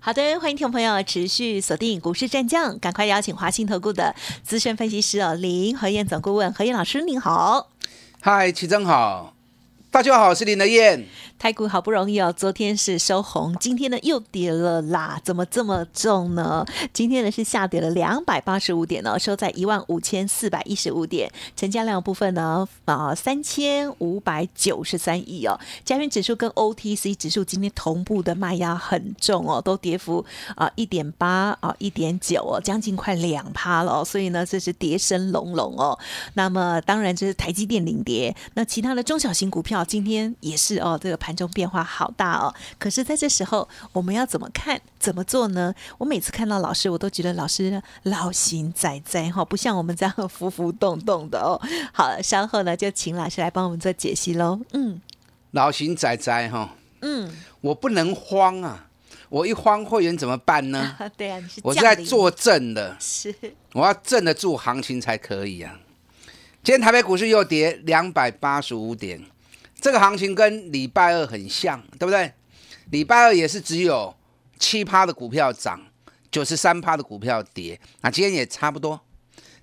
好的，欢迎听众朋友持续锁定股市战将，赶快邀请华信投顾的资深分析师哦，林何燕总顾问何燕老师，您好。嗨，齐正好，大家好，我是林德燕。台股好不容易哦，昨天是收红，今天呢又跌了啦，怎么这么重呢？今天呢是下跌了两百八十五点呢，收在一万五千四百一十五点，成交量部分呢啊三千五百九十三亿哦。加元指数跟 OTC 指数今天同步的卖压很重哦，都跌幅啊一点八啊一点九哦，将近快两趴了哦，所以呢这是跌声隆隆哦。那么当然这是台积电领跌，那其他的中小型股票好今天也是哦这个。盘中变化好大哦，可是在这时候我们要怎么看、怎么做呢？我每次看到老师，我都觉得老师老行仔仔哈，不像我们这样浮浮动动的哦。好，稍后呢就请老师来帮我们做解析喽。嗯，老行仔仔哈，嗯，我不能慌啊，我一慌会员怎么办呢？对啊，我是在坐镇的，是，我要镇得住行情才可以啊。今天台北股市又跌两百八十五点。这个行情跟礼拜二很像，对不对？礼拜二也是只有七趴的股票涨，九十三趴的股票跌。那今天也差不多，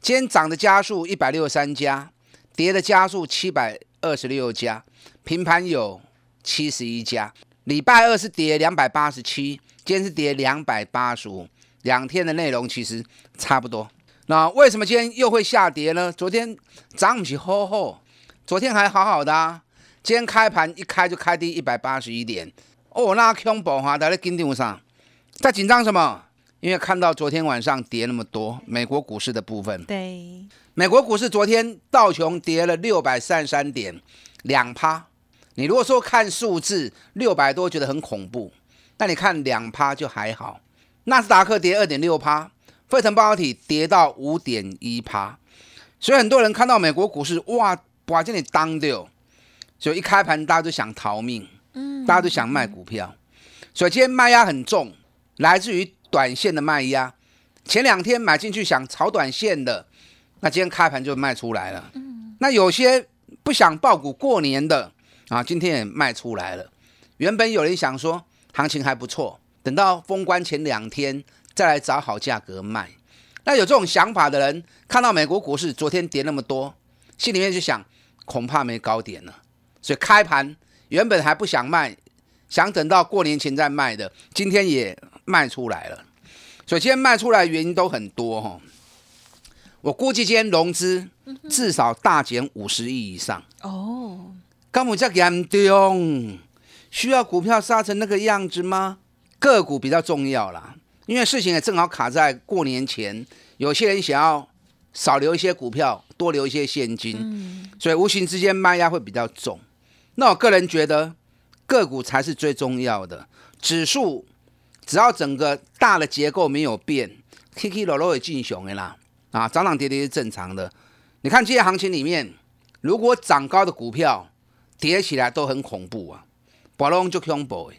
今天涨的家数一百六十三家，跌的家数七百二十六家，平盘有七十一家。礼拜二是跌两百八十七，今天是跌两百八十五，两天的内容其实差不多。那为什么今天又会下跌呢？昨天涨不起吼吼，昨天还好好的啊。今天开盘一开就开低一百八十一点，哦，那恐怖哈！大家紧张上，在紧张什么？因为看到昨天晚上跌那么多，美国股市的部分。对，美国股市昨天道琼跌了六百三十三点，两趴。你如果说看数字六百多觉得很恐怖，那你看两趴就还好。纳斯达克跌二点六趴，费城半导体跌到五点一趴。所以很多人看到美国股市，哇，把这里当掉。所以一开盘，大家都想逃命，嗯，大家都想卖股票，所以今天卖压很重，来自于短线的卖压。前两天买进去想炒短线的，那今天开盘就卖出来了。嗯，那有些不想爆股过年的啊，今天也卖出来了。原本有人想说行情还不错，等到封关前两天再来找好价格卖。那有这种想法的人，看到美国股市昨天跌那么多，心里面就想，恐怕没高点了。所以开盘原本还不想卖，想等到过年前再卖的，今天也卖出来了。所以今天卖出来原因都很多哈。我估计今天融资至少大减五十亿以上哦。干嘛这严重？需要股票杀成那个样子吗？个股比较重要啦，因为事情也正好卡在过年前，有些人想要少留一些股票，多留一些现金，所以无形之间卖压会比较重。那我个人觉得，个股才是最重要的。指数只要整个大的结构没有变，K K 落落也进熊的啦，啊，涨涨跌跌是正常的。你看这些行情里面，如果涨高的股票跌起来都很恐怖啊，暴龙就恐怖。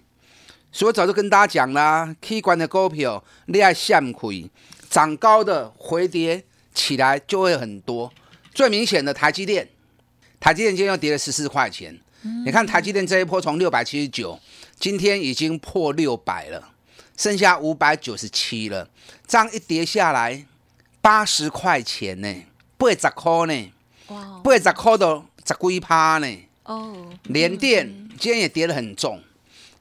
所以我早就跟大家讲啦，K 管的股票你爱向亏，涨高的回跌起来就会很多。最明显的台积电，台积电今天又跌了十四块钱。你看台积电这一波从六百七十九，今天已经破六百了，剩下五百九十七了。这样一跌下来，八十块钱呢，八十块呢，哇，八十块都十几趴呢。哦，连电今天也跌得很重，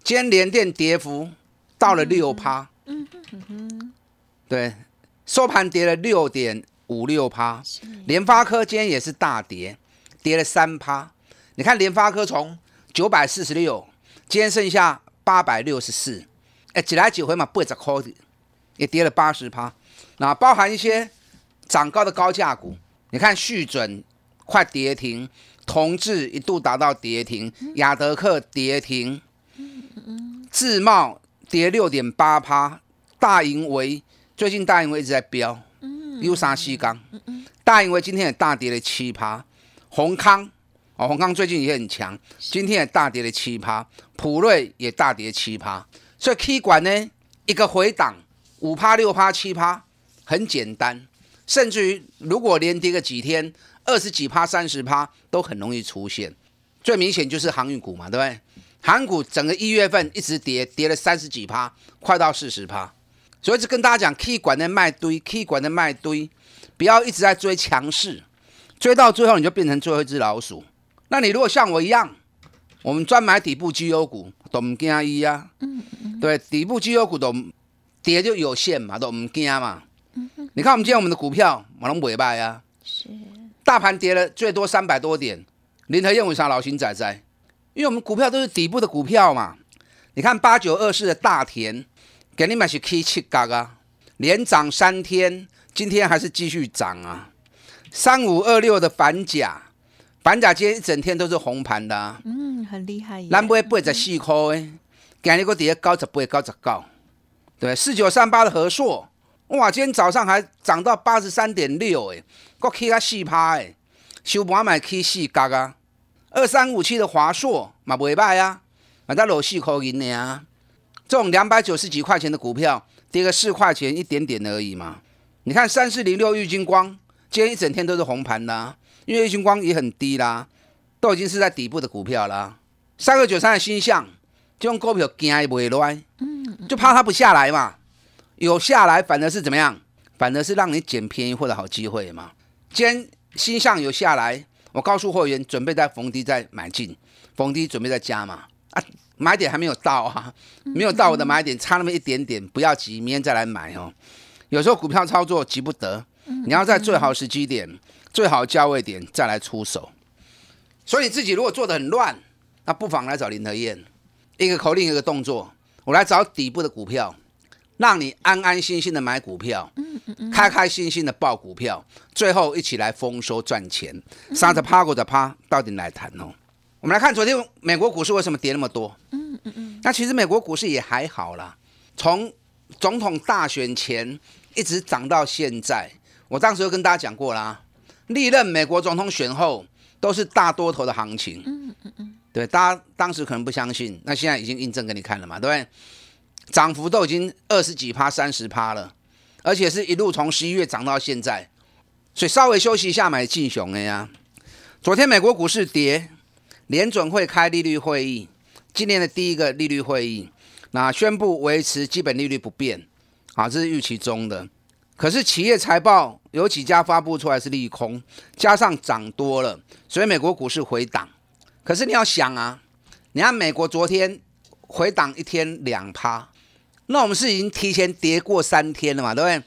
今天连电跌幅到了六趴。嗯哼哼，对，收盘跌了六点五六趴。联发科今天也是大跌，跌了三趴。你看联发科从九百四十六，今天剩下八百六十四，哎，几来几回嘛，八十块也跌了八十趴。那包含一些涨高的高价股，你看续准快跌停，同志一度达到跌停，亚德克跌停，自贸跌六点八趴，大盈为最近大盈为一直在飙，有三西钢，大盈为今天也大跌了七趴，宏康哦，宏康最近也很强，今天也大跌了七趴，普瑞也大跌七趴，所以 K 管呢一个回档五趴六趴七趴很简单，甚至于如果连跌个几天，二十几趴三十趴都很容易出现。最明显就是航运股嘛，对不对？航股整个一月份一直跌，跌了三十几趴，快到四十趴。所以就跟大家讲，K 管的卖堆，K 管的卖堆，不要一直在追强势，追到最后你就变成最后一只老鼠。那你如果像我一样，我们专买底部绩优股，都唔惊伊啊。嗯嗯。对，底部绩优股都跌就有限嘛，都唔惊嘛。嗯你看我们今天我们的股票，马龙尾败啊。是。大盘跌了最多三百多点。林和燕为啥老心仔仔？因为我们股票都是底部的股票嘛。你看八九二四的大田，给你买是 K 七嘎嘎，连涨三天，今天还是继续涨啊。三五二六的反甲，反甲今天一整天都是红盘的。嗯，很厉害。咱买八十四块诶，今日个跌九十八、九十九。对，四九三八的和硕，哇，今天早上还涨到八十三点六诶，个起啊四趴诶。收盘买起四角啊，二三五七的华硕嘛袂歹啊，买到落四块银的啊。这种两百九十几块钱的股票，跌个四块钱一点点而已嘛。你看三四零六玉金光，今天一整天都是红盘啦，因为玉金光也很低啦，都已经是在底部的股票啦。三个九三的星象，就用股票惊也不会乱，嗯，就怕它不下来嘛。有下来，反而是怎么样？反而是让你捡便宜或者好机会嘛。今天。星象有下来，我告诉会员准备在逢低再买进，逢低准备再加嘛啊，买点还没有到啊，没有到我的买点，差那么一点点，不要急，明天再来买哦。有时候股票操作急不得，你要在最好时机点、最好价位点再来出手。所以你自己如果做的很乱，那不妨来找林德燕，一个口令一个动作，我来找底部的股票。让你安安心心的买股票，开开心心的报股票，最后一起来丰收赚钱。杀着趴过的趴，到底来谈哦。我们来看昨天美国股市为什么跌那么多？嗯嗯嗯。那其实美国股市也还好啦，从总统大选前一直涨到现在。我当时就跟大家讲过啦，历任美国总统选后都是大多头的行情。嗯嗯嗯。对，大家当时可能不相信，那现在已经印证给你看了嘛，对不对？涨幅都已经二十几趴、三十趴了，而且是一路从十一月涨到现在，所以稍微休息一下买进熊的呀。昨天美国股市跌，联准会开利率会议，今年的第一个利率会议，那宣布维持基本利率不变，啊，这是预期中的。可是企业财报有几家发布出来是利空，加上涨多了，所以美国股市回档。可是你要想啊，你看美国昨天回档一天两趴。那我们是已经提前跌过三天了嘛，对不对？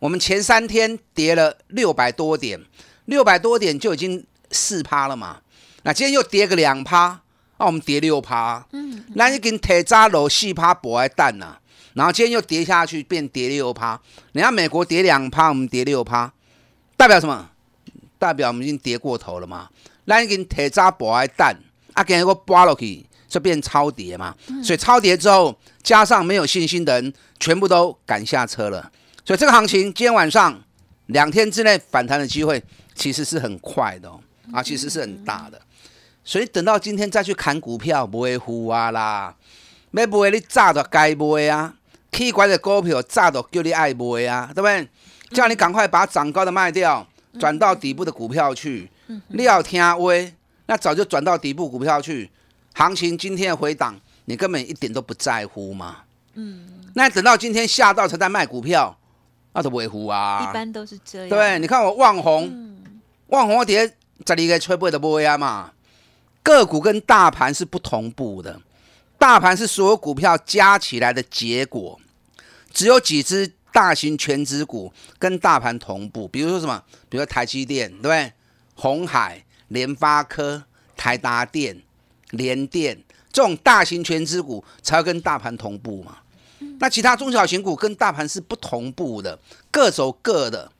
我们前三天跌了六百多点，六百多点就已经四趴了嘛。那今天又跌个两趴，那我们跌六趴，嗯，那已经铁渣楼四趴博爱蛋呐。然后今天又跌下去，变跌六趴。你看美国跌两趴，我们跌六趴，代表什么？代表我们已经跌过头了嘛。那已经铁渣薄爱蛋，啊，给一个拔落去。就变超跌嘛，所以超跌之后，加上没有信心的人全部都赶下车了，所以这个行情今天晚上两天之内反弹的机会其实是很快的哦，啊，其实是很大的，所以等到今天再去砍股票不会呼啊啦，要不会你炸到该买啊，K 管的股票炸到叫你爱卖啊，对不对？叫你赶快把涨高的卖掉，转到底部的股票去，你要听威，那早就转到底部股票去。行情今天的回档，你根本一点都不在乎嘛？嗯，那等到今天下到才在卖股票，那都不会乎啊？一般都是这样。对，你看我旺红，旺红跌这里个吹不的不会啊嘛？个股跟大盘是不同步的，大盘是所有股票加起来的结果，只有几只大型全指股跟大盘同步，比如说什么？比如说台积电，对不对？红海、联发科、台达电。联电这种大型全资股才要跟大盘同步嘛？那其他中小型股跟大盘是不同步的，各走各的，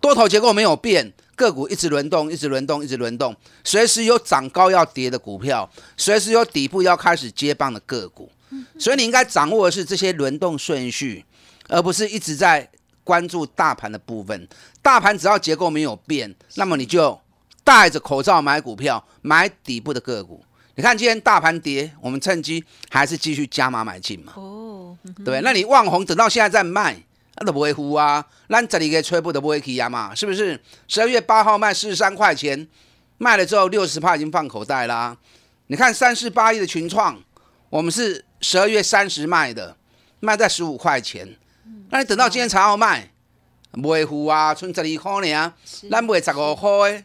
多头结构没有变，个股一直轮动，一直轮动，一直轮动，随时有涨高要跌的股票，随时有底部要开始接棒的个股，所以你应该掌握的是这些轮动顺序，而不是一直在关注大盘的部分，大盘只要结构没有变，那么你就戴着口罩买股票，买底部的个股。你看今天大盘跌，我们趁机还是继续加码买进嘛。哦，对？那你望红等到现在再卖，那都不会呼啊。那这里给吹不都不会起呀嘛？是不是？十二月八号卖四十三块钱，卖了之后六十帕已经放口袋啦。你看三四八亿的群创，我们是十二月三十卖的，卖在十五块钱。那你等到今天才要卖，不会呼啊，存十二块呢，咱卖十五块。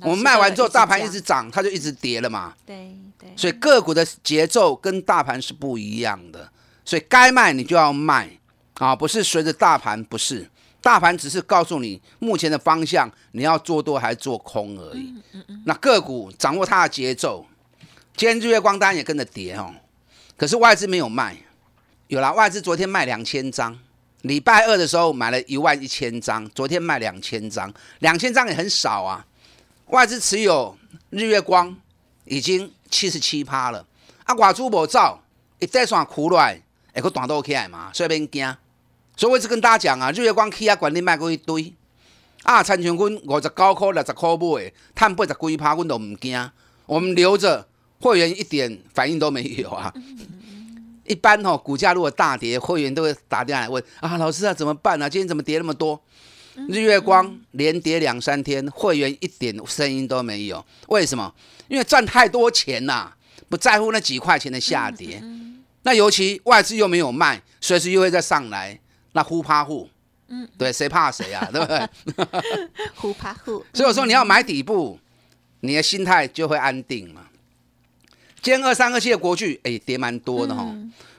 我们卖完之后，大盘一直涨，它就一直跌了嘛。对对。所以个股的节奏跟大盘是不一样的，所以该卖你就要卖啊，不是随着大盘，不是大盘只是告诉你目前的方向，你要做多还是做空而已。嗯嗯嗯。那个股掌握它的节奏，今天日月光单也跟着跌哦，可是外资没有卖，有啦外资昨天卖两千张，礼拜二的时候买了一万一千张，昨天卖两千张，两千张也很少啊。外资持有日月光已经七十七趴了，啊，外资无走，一再算苦来，会个断倒起来嘛，所以免惊。所以我一直跟大家讲啊，日月光起啊，管理卖过一堆，啊，参全军五十九块、六十块买，探八十几趴，阮都唔惊。我们留着会员一点反应都没有啊。一般吼，股价如果大跌，会员都会打电话来问啊，老师啊，怎么办啊？今天怎么跌那么多？日月光连跌两三天，会员一点声音都没有。为什么？因为赚太多钱呐，不在乎那几块钱的下跌。那尤其外资又没有卖，随时又会再上来，那呼趴呼。嗯，对，谁怕谁啊？对不对？呼趴呼。所以我说你要买底部，你的心态就会安定嘛。今天二三二七的国巨，哎，跌蛮多的哈。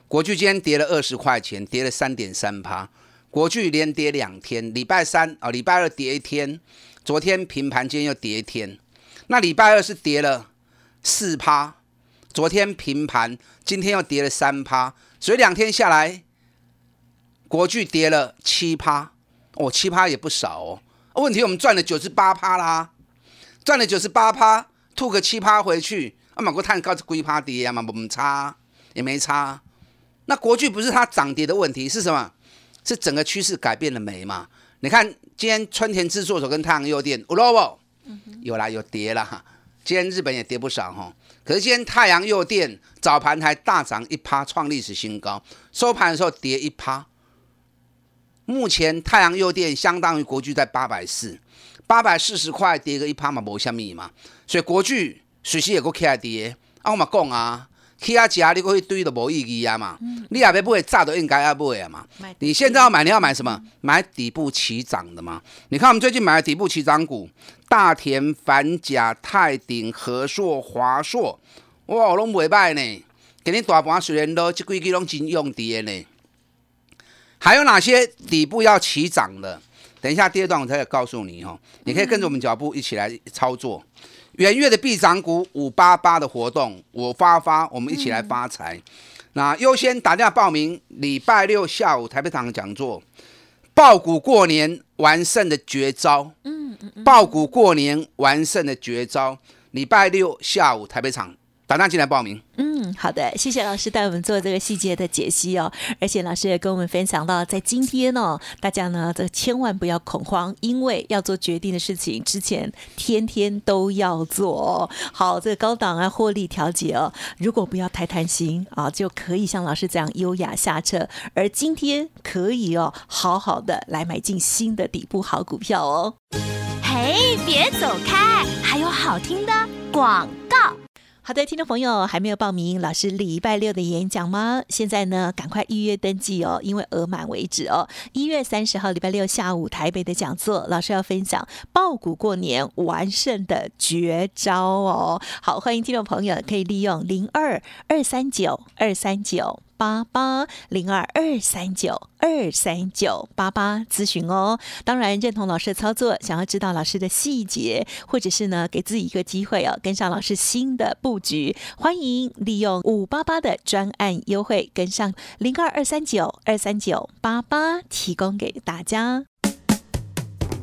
国巨今天跌了二十块钱，跌了三点三趴。国巨连跌两天，礼拜三啊，礼拜二跌一天，昨天平盘，今天又跌一天。那礼拜二是跌了四趴，昨天平盘，今天又跌了三趴，所以两天下来，国巨跌了七趴，哦，七趴也不少哦。问题我们赚了九十八趴啦，赚了九十八趴，吐个七趴回去，啊，马国探高龟趴跌啊嘛，不差也没差。那国巨不是它涨跌的问题，是什么？是整个趋势改变了没嘛？你看今天春田制作所跟太阳诱电，有不？有啦，有跌了。今天日本也跌不少哈。可是今天太阳诱电早盘还大涨一趴，创历史新高。收盘的时候跌一趴。目前太阳诱电相当于国巨在八百四，八百四十块跌个一趴嘛，没下米嘛。所以国巨随时也够起来跌。啊，我嘛讲啊。去啊，加你过去堆都无意义啊嘛！你也要买炸都应该要买啊嘛！你现在要买，你要买什么？买底部起涨的嘛！你看我们最近买的底部起涨股，大田、反甲、泰鼎、和硕、华硕，哇，拢袂歹呢！给你大盘虽然都这几支拢真用的呢。还有哪些底部要起涨的？等一下第二段我再告诉你哦。你可以跟着我们脚步一起来操作。元月的必涨股五八八的活动，我发发，我们一起来发财。那优先打电话报名，礼拜六下午台北场讲座，爆股过年完胜的绝招。嗯嗯嗯，爆股过年完胜的绝招，礼拜六下午台北场。打上进来报名。嗯，好的，谢谢老师带我们做这个细节的解析哦。而且老师也跟我们分享到，在今天哦，大家呢，这千万不要恐慌，因为要做决定的事情之前，天天都要做。好，这个高档啊，获利调节哦，如果不要太贪心啊，就可以像老师这样优雅下车。而今天可以哦，好好的来买进新的底部好股票哦。嘿，别走开，还有好听的广告。好的，听众朋友还没有报名老师礼拜六的演讲吗？现在呢，赶快预约登记哦，因为额满为止哦。一月三十号礼拜六下午台北的讲座，老师要分享爆股过年完胜的绝招哦。好，欢迎听众朋友可以利用零二二三九二三九。八八零二二三九二三九八八咨询哦。当然认同老师的操作，想要知道老师的细节，或者是呢给自己一个机会哦，跟上老师新的布局，欢迎利用五八八的专案优惠，跟上零二二三九二三九八八，提供给大家。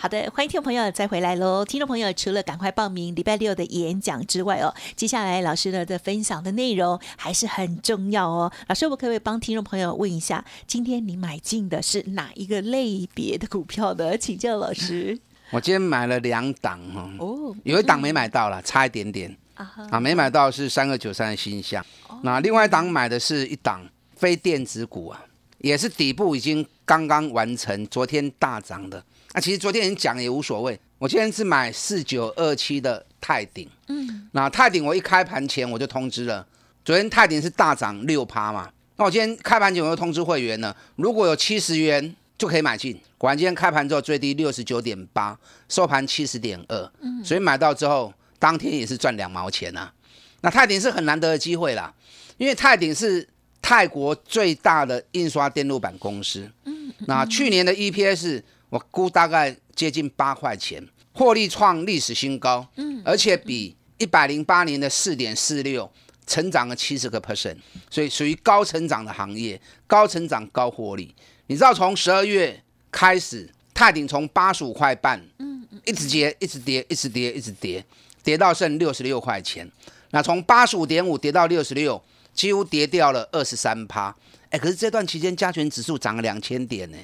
好的，欢迎听众朋友再回来喽！听众朋友，除了赶快报名礼拜六的演讲之外哦，接下来老师呢的分享的内容还是很重要哦。老师，我可不可以帮听众朋友问一下，今天你买进的是哪一个类别的股票呢？请教老师。我今天买了两档哈，哦，有一档没买到了，差一点点啊，没买到是三二九三的新象，那另外一档买的是一档非电子股啊，也是底部已经刚刚完成，昨天大涨的。那其实昨天已经讲也无所谓，我今天是买四九二七的泰鼎，嗯，那泰鼎我一开盘前我就通知了，昨天泰鼎是大涨六趴嘛，那我今天开盘前我就通知会员了，如果有七十元就可以买进，果然今天开盘之后最低六十九点八，收盘七十点二，嗯，所以买到之后当天也是赚两毛钱啊，那泰鼎是很难得的机会啦，因为泰鼎是泰国最大的印刷电路板公司，嗯，那去年的 EPS。我估大概接近八块钱，获利创历史新高，嗯，而且比一百零八年的四点四六成长了七十个 percent，所以属于高成长的行业，高成长高获利。你知道从十二月开始，泰鼎从八十五块半，嗯嗯，一直跌，一直跌，一直跌，一直跌，跌到剩六十六块钱。那从八十五点五跌到六十六，几乎跌掉了二十三趴。哎，可是这段期间加权指数涨了两千点呢。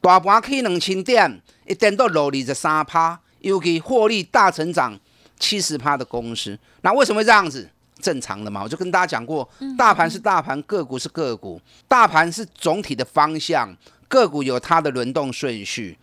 大盘起两千点，一点都落二十三趴，尤其获利大成长七十趴的公司，那为什么会这样子？正常的嘛，我就跟大家讲过，大盘是大盘，个股是个股，大盘是总体的方向，个股有它的轮动顺序。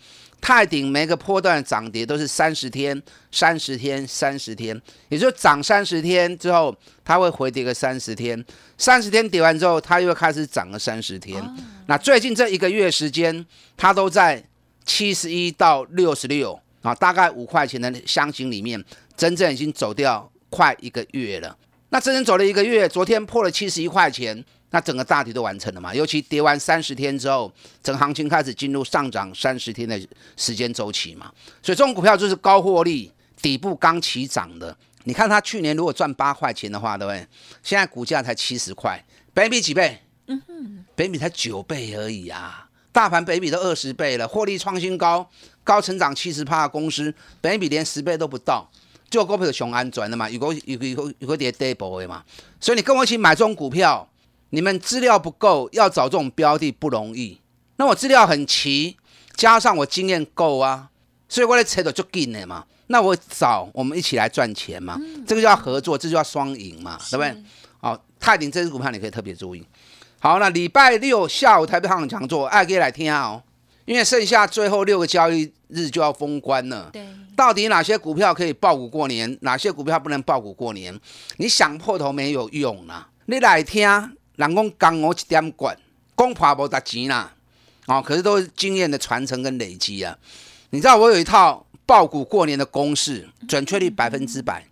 泰鼎每个波段涨跌都是三十天、三十天、三十天，也就涨三十天之后，它会回跌个三十天，三十天跌完之后，它又开始涨了三十天。那最近这一个月时间，它都在七十一到六十六啊，大概五块钱的箱型里面，真正已经走掉快一个月了。那真正走了一个月，昨天破了七十一块钱。那整个大体都完成了嘛？尤其跌完三十天之后，整行情开始进入上涨三十天的时间周期嘛。所以这种股票就是高获利、底部刚起涨的。你看它去年如果赚八块钱的话，对不对？现在股价才七十块，北比几倍？嗯哼，北比才九倍而已啊！大盘北比都二十倍了，获利创新高，高成长七十趴的公司，北比连十倍都不到，就股票熊安全的嘛，有个有个有个有个跌 double 的嘛。所以你跟我一起买这种股票。你们资料不够，要找这种标的不容易。那我资料很齐，加上我经验够啊，所以我来扯到就紧了嘛。那我找我们一起来赚钱嘛，这个叫合作，这就叫双赢嘛，对不对？好，泰鼎这支股票你可以特别注意。好，那礼拜六下午台北行讲座，爱可以来听哦，因为剩下最后六个交易日就要封关了。对，到底哪些股票可以爆股过年，哪些股票不能爆股过年？你想破头没有用啦，你来听。人讲讲我一点管，讲破无值钱啦，哦，可是都是经验的传承跟累积啊。你知道我有一套爆股过年的公式，准确率百分之百。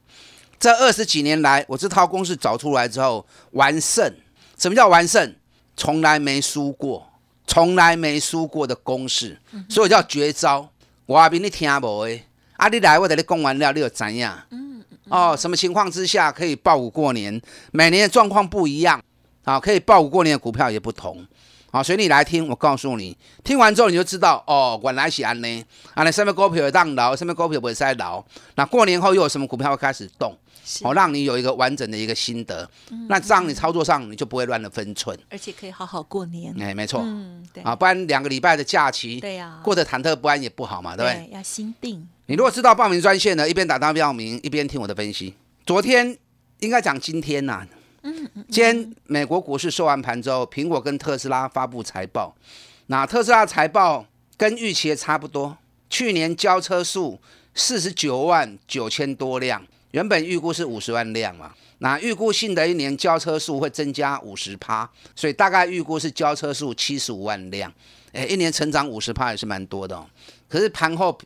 这二十几年来，我这套公式找出来之后，完胜。什么叫完胜？从来没输过，从来没输过的公式，所以叫绝招。我比你听无诶，啊，你来我等你讲完了，你就知样？哦，什么情况之下可以爆股过年？每年的状况不一样。啊，可以报股过年的股票也不同，好，所以你来听，我告诉你，听完之后你就知道哦，原来是安呢，啊，那上面股票会当老，上面股票不会再牢，那过年后又有什么股票会开始动？好，让你有一个完整的一个心得，那这样你操作上你就不会乱了分寸，而且可以好好过年。哎，没错，嗯，对，啊，不然两个礼拜的假期，对呀，过得忐忑不安也不好嘛，对不对？要心定。你如果知道报名专线呢，一边打电话报名，一边听我的分析。昨天应该讲今天呐。嗯，今天美国股市收完盘之后，苹果跟特斯拉发布财报。那特斯拉财报跟预期也差不多，去年交车数四十九万九千多辆，原本预估是五十万辆嘛。那预估新的一年交车数会增加五十趴，所以大概预估是交车数七十五万辆。哎，一年成长五十趴也是蛮多的哦。可是盘后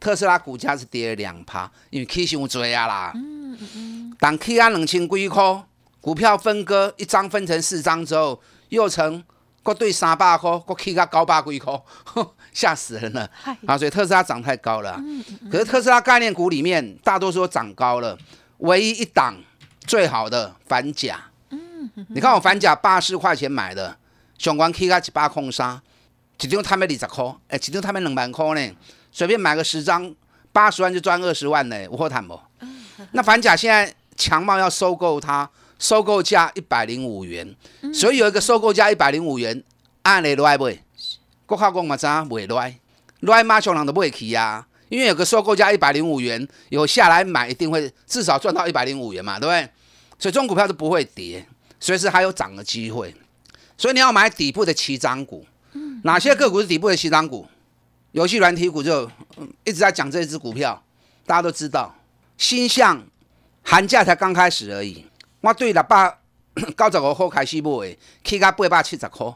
特斯拉股价是跌了两趴，因为 K 线追啊啦。嗯嗯嗯。当 K 安两千几块。股票分割一张分成四张之后，又成各对三百块，国起到九百几块，吓死人了啊！所以特斯拉涨太高了。可是特斯拉概念股里面大多数都涨高了，唯一一档最好的反甲。你看我反甲八十块钱买的，上关起到一百空三，一张摊要二十块，哎，一张摊要两万块呢，随便买个十张，八十万就赚二十万呢，我好谈不？那反甲现在强茂要收购它。收购价一百零五元，所以有一个收购价一百零五元，按你来不？国考公嘛知不会来，来马上人都不会去呀。因为有个收购价一百零五元，有下来买一定会至少赚到一百零五元嘛，对不对？所以这种股票都不会跌，随时还有涨的机会。所以你要买底部的起涨股。哪些个股是底部的起涨股？游戏软体股就一直在讲这只股票，大家都知道。新向寒假才刚开始而已。我对六百 九十五块开始买，起到八百七十块，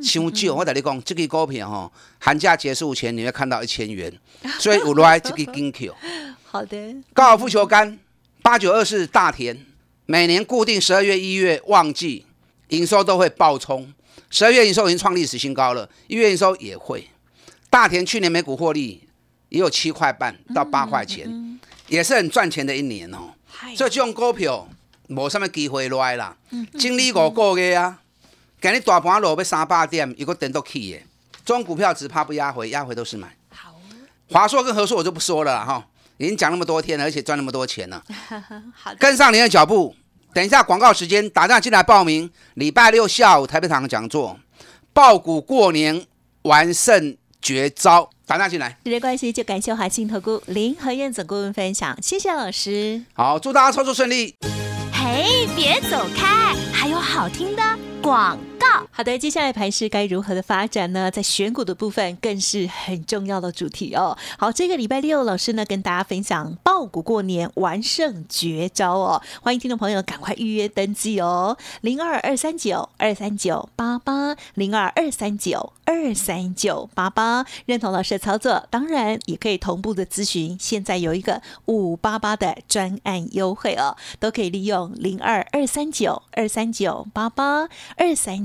伤少。我跟你讲，这个股票吼，寒假结束前你会看到一千元，所以有来这个金球。好的。高尔夫球杆八九二四大田，每年固定十二月一月旺季，营收都会爆冲。十二月营收已经创历史新高了，一月营收也会。大田去年每股获利也有七块半到八块钱，也是很赚钱的一年哦。所以这种股票。无什么机会来啦，经历五个月啊，今日大盘落要三百点，又个等到起的，这种股票只怕不压回，压回都是买。好，华硕跟和硕我就不说了哈，已经讲那么多天了，而且赚那么多钱了。好，跟上您的脚步，等一下广告时间，打电话进来报名，礼拜六下午台北堂讲座，爆股过年完胜绝招，打电话进来。时间关系，就感谢华信投顾林和燕总顾问分享，谢谢老师。好，祝大家操作顺利。哎，别走开，还有好听的广。好的，接下来盘势该如何的发展呢？在选股的部分更是很重要的主题哦。好，这个礼拜六老师呢跟大家分享爆股过年完胜绝招哦，欢迎听众朋友赶快预约登记哦，零二二三九二三九八八零二二三九二三九八八，认同老师的操作，当然也可以同步的咨询。现在有一个五八八的专案优惠哦，都可以利用零二二三九二三九八八二三